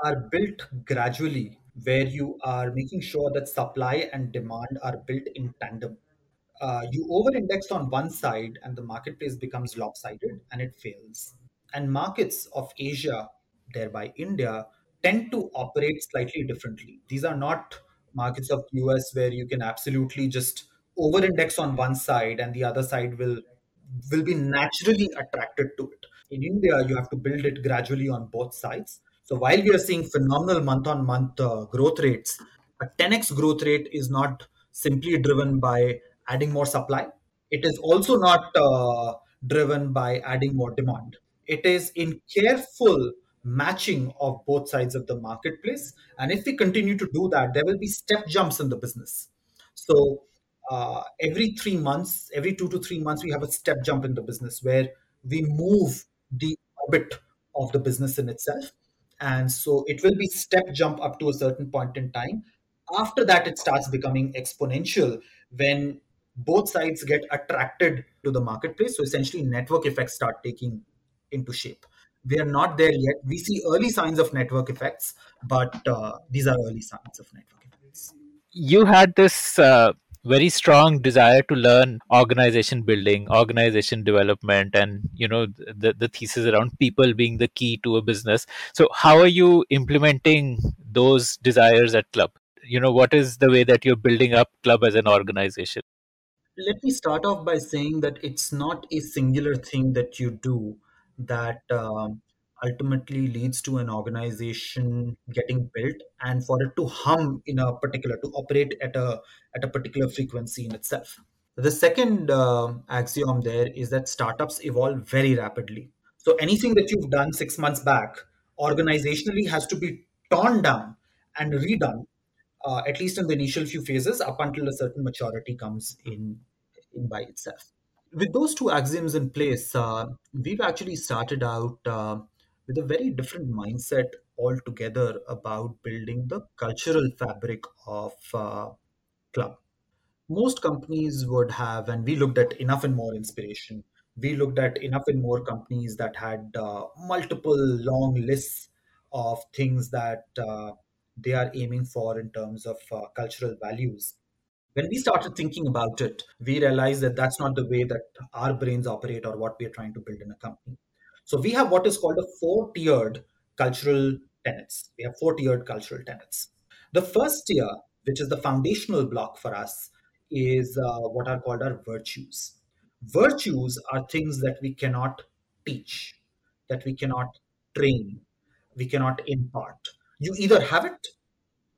are built gradually where you are making sure that supply and demand are built in tandem uh, you over index on one side and the marketplace becomes lopsided and it fails. And markets of Asia, thereby India, tend to operate slightly differently. These are not markets of US where you can absolutely just over index on one side and the other side will will be naturally attracted to it. In India, you have to build it gradually on both sides. So while we are seeing phenomenal month on month growth rates, a 10x growth rate is not simply driven by adding more supply. It is also not uh, driven by adding more demand. It is in careful matching of both sides of the marketplace. And if we continue to do that, there will be step jumps in the business. So uh, every three months, every two to three months, we have a step jump in the business where we move the orbit of the business in itself. And so it will be step jump up to a certain point in time. After that, it starts becoming exponential when both sides get attracted to the marketplace. So essentially, network effects start taking into shape. We are not there yet. We see early signs of network effects, but uh, these are early signs of network effects. You had this uh, very strong desire to learn organization building, organization development, and you know the the thesis around people being the key to a business. So, how are you implementing those desires at Klub? You know, what is the way that you're building up Klub as an organization? Let me start off by saying that it's not a singular thing that you do that um, ultimately leads to an organization getting built and for it to hum in a particular to operate at a at a particular frequency in itself. The second uh, axiom there is that startups evolve very rapidly. So anything that you've done 6 months back organizationally has to be torn down and redone, uh, at least in the initial few phases, up until a certain maturity comes in, in by itself. With those two axioms in place, uh, we've actually started out uh, with a very different mindset altogether about building the cultural fabric of uh, Klub most companies would have, and we looked at enough and more inspiration. We looked at enough and more companies that had uh, multiple long lists of things that uh, they are aiming for in terms of uh, cultural values. When we started thinking about it, we realized that that's not the way that our brains operate or what we are trying to build in a company. So we have what is called a four tiered cultural tenets. We have four tiered cultural tenets. The first tier, which is the foundational block for us, is uh, what are called our virtues. Virtues are things that we cannot teach, that we cannot train, we cannot impart. You either have it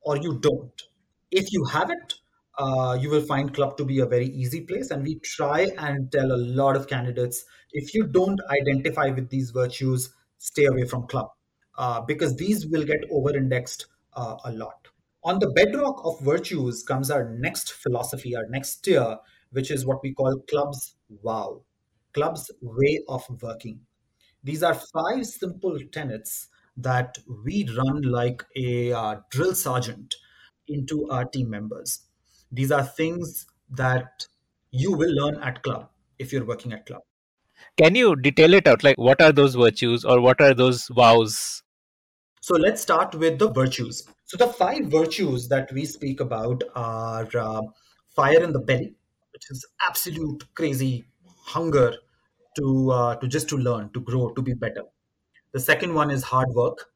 or you don't. If you have it, uh, you will find Klub to be a very easy place. And we try and tell a lot of candidates if you don't identify with these virtues, stay away from Klub uh, because these will get over indexed uh, a lot. On the bedrock of virtues comes our next philosophy, our next tier, which is what we call Klub's wow, Klub's way of working. These are five simple tenets that we run like a uh, drill sergeant into our team members. These are things that you will learn at Klub if you're working at Klub. Can you detail it out? Like, what are those virtues or what are those vows? So let's start with the virtues. So the five virtues that we speak about are uh, fire in the belly, which is absolute crazy hunger to uh, to just to learn, to grow, to be better. The second one is hard work,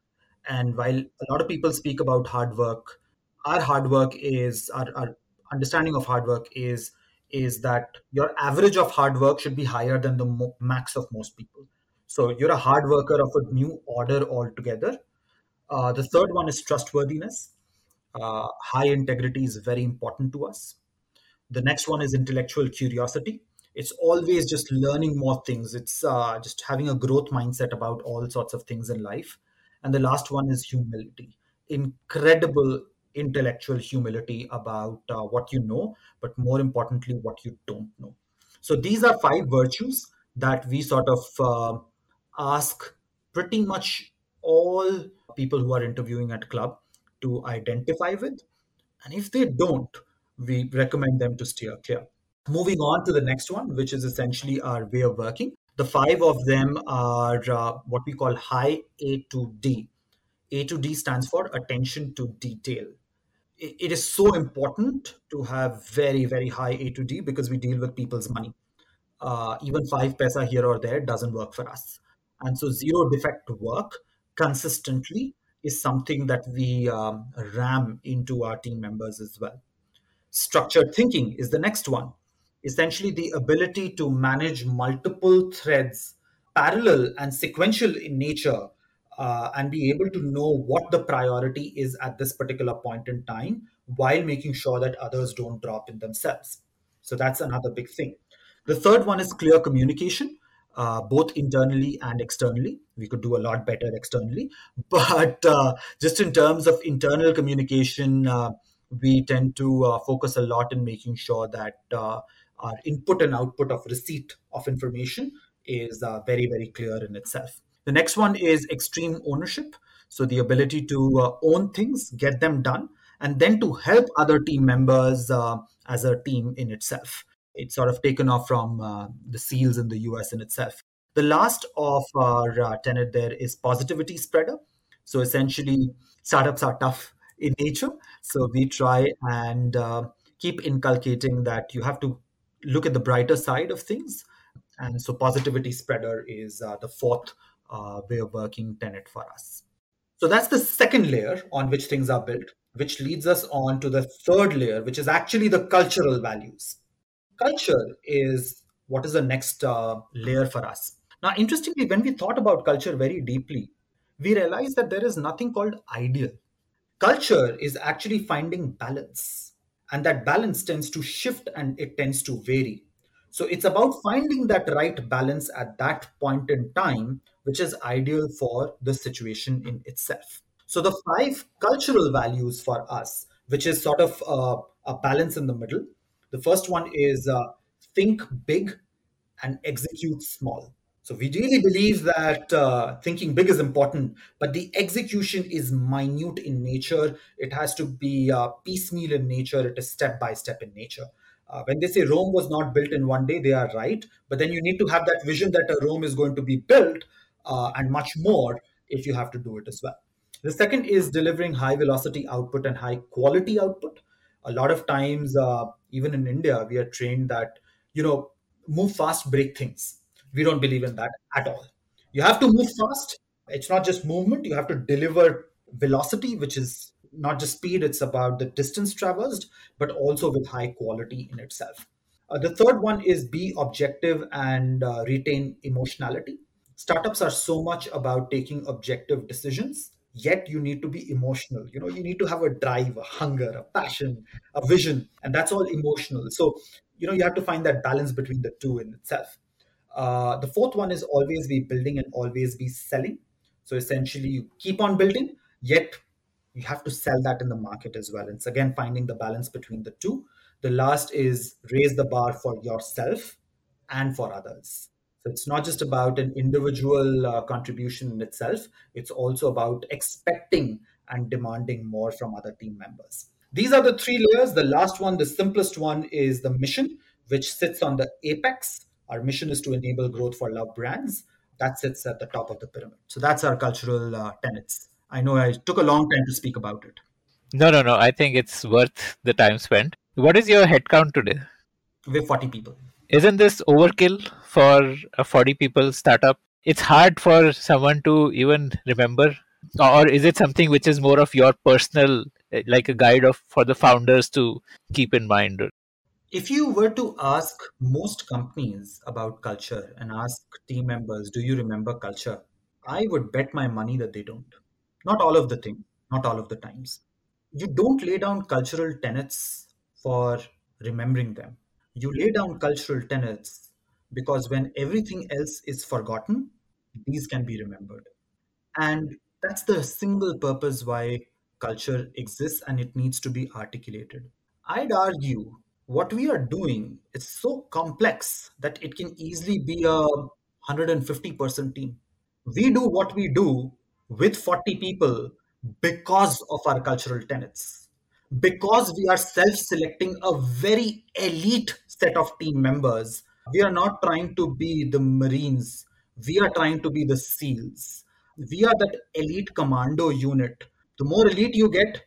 and while a lot of people speak about hard work, our hard work is our, our understanding of hard work is is that your average of hard work should be higher than the mo- max of most people. So you're a hard worker of a new order altogether uh, the third one is trustworthiness. Uh, high integrity is very important to us. The next one is intellectual curiosity. It's always just learning more things. It's uh, just having a growth mindset about all sorts of things in life. And the last one is humility. Incredible intellectual humility about uh, what you know, but more importantly, what you don't know. So these are five virtues that we sort of uh, ask pretty much all people who are interviewing at Klub to identify with and if they don't we recommend them to steer clear moving on to the next one which is essentially our way of working. The five of them are uh, what we call high a to d. A to d stands for attention to detail. It is so important to have very very high a to d because we deal with people's money. Uh, even five pesa here or there doesn't work for us. And so zero defect work consistently is something that we um, ram into our team members as well. Structured thinking is the next one. Essentially, the ability to manage multiple threads, parallel and sequential in nature, uh, and be able to know what the priority is at this particular point in time while making sure that others don't drop in themselves. So, that's another big thing. The third one is clear communication uh, both internally and externally. We could do a lot better externally, but uh, just in terms of internal communication, uh, we tend to uh, focus a lot in making sure that uh, our input and output of receipt of information is uh, very, very clear in itself. The next one is extreme ownership. So, the ability to own things, get them done, and then to help other team members as a team in itself it's sort of taken off from uh, the SEALs in the US in itself. The last of our uh, tenet there is positivity spreader. So essentially, startups are tough in nature. So we try and uh, keep inculcating that you have to look at the brighter side of things. And so positivity spreader is uh, the fourth uh, way of working tenet for us. So that's the second layer on which things are built, which leads us on to the third layer, which is actually the cultural values culture is what is the next uh, layer for us. Now, interestingly, when we thought about culture very deeply, we realized that there is nothing called ideal. Culture is actually finding balance, and that balance tends to shift and it tends to vary. So, it's about finding that right balance at that point in time, which is ideal for the situation in itself. So the five cultural values for us, which is sort of uh, a balance in the middle. The first one is uh, think big and execute small. So we really believe that uh, thinking big is important, but the execution is minute in nature. It has to be uh, piecemeal in nature. It is step by step in nature. Uh, when they say Rome was not built in one day, they are right. But then you need to have that vision that a Rome is going to be built uh, and much more if you have to do it as well. The second is delivering high velocity output and high quality output. A lot of times, uh, even in India, we are trained that, you know, move fast, break things. We don't believe in that at all. You have to move fast. It's not just movement, you have to deliver velocity, which is not just speed, it's about the distance traversed, but also with high quality in itself. Uh, the third one is be objective and uh, retain emotionality. Startups are so much about taking objective decisions yet you need to be emotional you know you need to have a drive a hunger a passion a vision and that's all emotional so you know you have to find that balance between the two in itself uh, the fourth one is always be building and always be selling so essentially you keep on building yet you have to sell that in the market as well it's again finding the balance between the two the last is raise the bar for yourself and for others so it's not just about an individual uh, contribution in itself, it's also about expecting and demanding more from other team members. These are the three layers. The last one, the simplest one, is the mission, which sits on the apex. Our mission is to enable growth for love brands. That sits at the top of the pyramid. So that's our cultural uh, tenets. I know I took a long time to speak about it. No, no, no. I think it's worth the time spent. What is your headcount today? We're 40 people isn't this overkill for a 40 people startup it's hard for someone to even remember or is it something which is more of your personal like a guide of for the founders to keep in mind if you were to ask most companies about culture and ask team members do you remember culture i would bet my money that they don't not all of the thing not all of the times you don't lay down cultural tenets for remembering them you lay down cultural tenets because when everything else is forgotten, these can be remembered. And that's the single purpose why culture exists and it needs to be articulated. I'd argue what we are doing is so complex that it can easily be a 150 person team. We do what we do with 40 people because of our cultural tenets because we are self selecting a very elite set of team members. We are not trying to be the Marines, we are trying to be the SEALs. We are that elite commando unit. The more elite you get,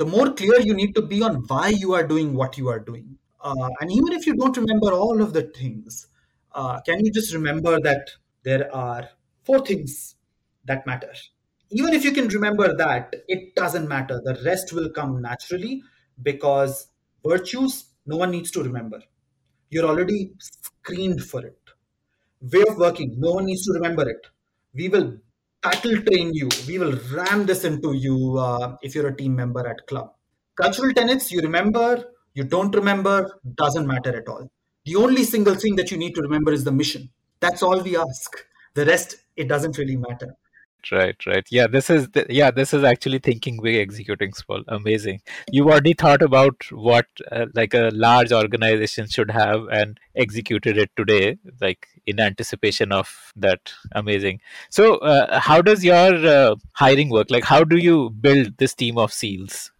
the more clear you need to be on why you are doing what you are doing. Uh, and even if you don't remember all of the things, uh, can you just remember that there are four things that matter? even if you can remember that, it doesn't matter. The rest will come naturally because virtues, no one needs to remember. You're already screened for it. Way of working, no one needs to remember it. We will battle train you. We will ram this into you uh, if you're a team member at Klub. Cultural tenets, you remember, you don't remember, doesn't matter at all. The only single thing that you need to remember is the mission. That's all we ask. The rest, it doesn't really matter right right. Yeah this is the, yeah this is actually thinking big executing small. Amazing. You've already thought about what uh, like a large organization should have and executed it today like in anticipation of that. Amazing. So uh, how does your uh, hiring work? Like how do you build this team of seals?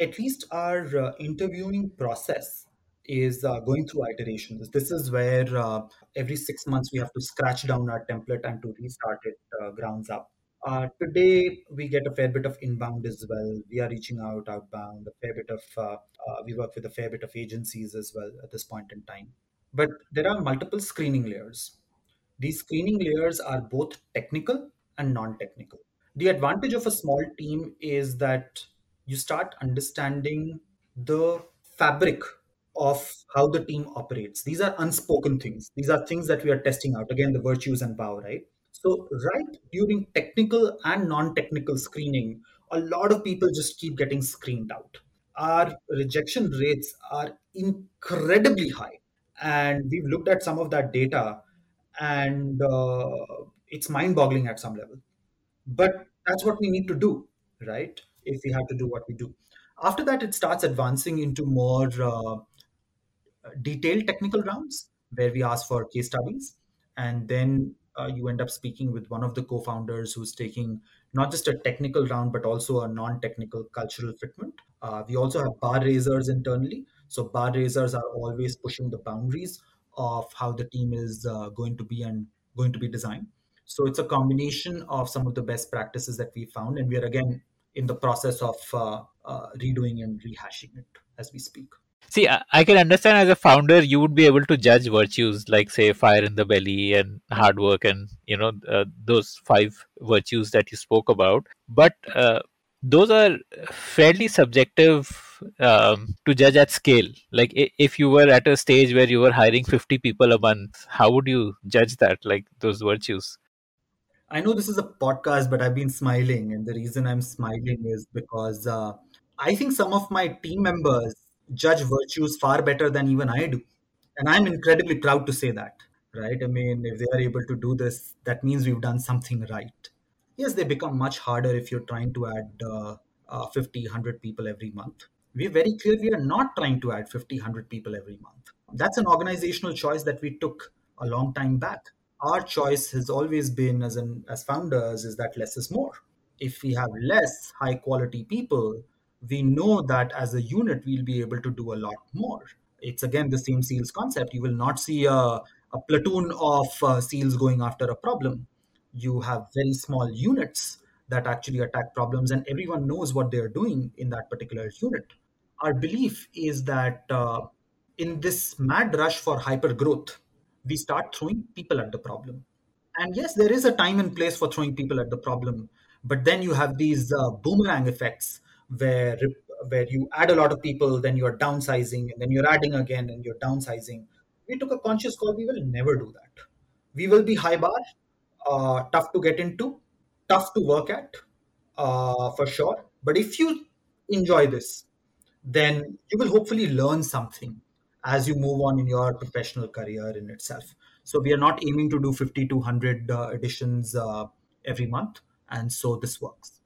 At least our uh, interviewing process is uh, going through iterations. This is where uh, every six months we have to scratch down our template and to restart it uh, grounds up. Uh, today we get a fair bit of inbound as well. We are reaching out outbound. A fair bit of uh, uh, we work with a fair bit of agencies as well at this point in time. But there are multiple screening layers. These screening layers are both technical and non-technical. The advantage of a small team is that you start understanding the fabric of how the team operates. These are unspoken things. These are things that we are testing out. Again, the virtues and power, right? So, right during technical and non technical screening, a lot of people just keep getting screened out. Our rejection rates are incredibly high. And we've looked at some of that data, and uh, it's mind boggling at some level. But that's what we need to do. right? If we have to do what we do. After that, it starts advancing into more uh, detailed technical rounds where we ask for case studies. And then uh, you end up speaking with one of the co founders who's taking not just a technical round, but also a non technical cultural fitment. Uh, we also have bar raisers internally. So, bar raisers are always pushing the boundaries of how the team is uh, going to be and going to be designed. So, it's a combination of some of the best practices that we found. And we are again in the process of uh, uh, redoing and rehashing it as we speak. See, I, can understand as a founder, you would be able to judge virtues like, say, fire in the belly and hard work, and you know uh, those five virtues that you spoke about. But uh, those are fairly subjective um, to judge at scale. Like, if you were at a stage where you were hiring fifty people a month, how would you judge that? Like those virtues. I know this is a podcast, but I've been smiling, and the reason I'm smiling is because uh, I think some of my team members judge virtues far better than even I do. And I'm incredibly proud to say that, right? I mean, if they are able to do this, that means we've done something right. Yes, they become much harder if you're trying to add uh, uh, 50, 100 people every month. We're very clear we are not trying to add 50, 100 people every month. That's an organizational choice that we took a long time back. Our choice has always been, as, an, as founders, is that less is more. If we have less high quality people, we know that as a unit we'll be able to do a lot more. It's again the same seals concept. You will not see a, a platoon of uh, seals going after a problem. You have very small units that actually attack problems and everyone knows what they're doing in that particular unit. Our belief is that uh, in this mad rush for hyper growth we start throwing people at the problem. And yes there is a time and place for throwing people at the problem but then you have these uh, boomerang effects where where you add a lot of people, then you're downsizing, and then you're adding again, and you're downsizing. We took a conscious call. We will never do that. We will be high bar, uh, tough to get into, tough to work at, uh, for sure. But if you enjoy this, then you will hopefully learn something as you move on in your professional career in itself. So we are not aiming to do 50 to 100 uh, editions uh, every month, and so this works.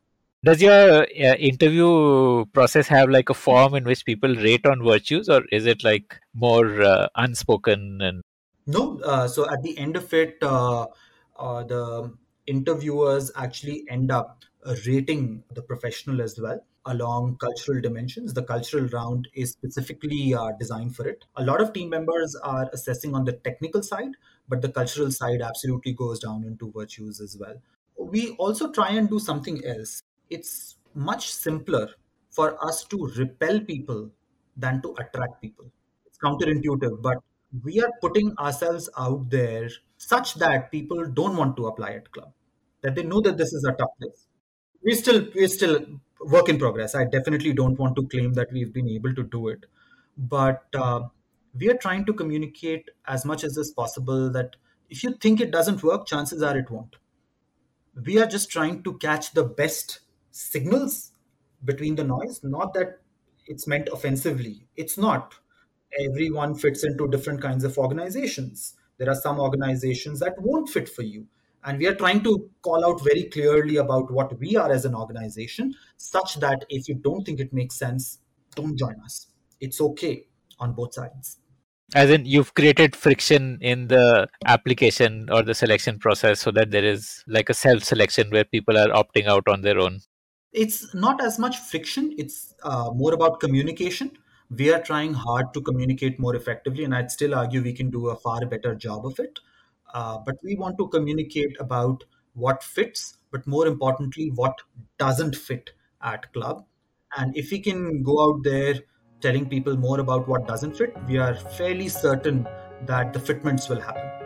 Does your uh, interview process have like a form in which people rate on virtues, or is it like more uh, unspoken and? No. Uh, so at the end of it, uh, uh, the interviewers actually end up uh, rating the professional as well along cultural dimensions. The cultural round is specifically designed for it. A lot of team members are assessing on the technical side, but the cultural side absolutely goes down into virtues as well. We also try and do something else it's much simpler for us to repel people than to attract people. It's counterintuitive, but we are putting ourselves out there such that people don't want to apply at Klub, that they know that this is a tough place. We still we still work in progress. I definitely don't want to claim that we've been able to do it, but uh, we are trying to communicate as much as is possible that if you think it doesn't work, chances are it won't. We are just trying to catch the best signals between the noise. Not that it's meant offensively. It's not. Everyone fits into different kinds of organizations. There are some organizations that won't fit for you. And we are trying to call out very clearly about what we are as an organization such that if you don't think it makes sense don't join us. It's okay on both sides. As in you've created friction in the application or the selection process so that there is like a self selection where people are opting out on their own it's not as much friction. It's uh, more about communication. We are trying hard to communicate more effectively and i'd still argue we can do a far better job of it. Uh, but we want to communicate about what fits but more importantly what doesn't fit at Klub. And if we can go out there telling people more about what doesn't fit we are fairly certain that the fitments will happen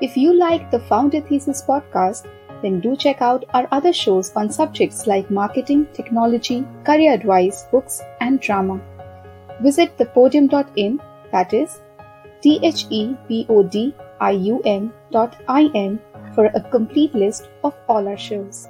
If you like the Founder Thesis podcast, then do check out our other shows on subjects like marketing, technology, career advice, books, and drama. Visit thepodium.in, that is T H E P O D I U M dot I N, for a complete list of all our shows.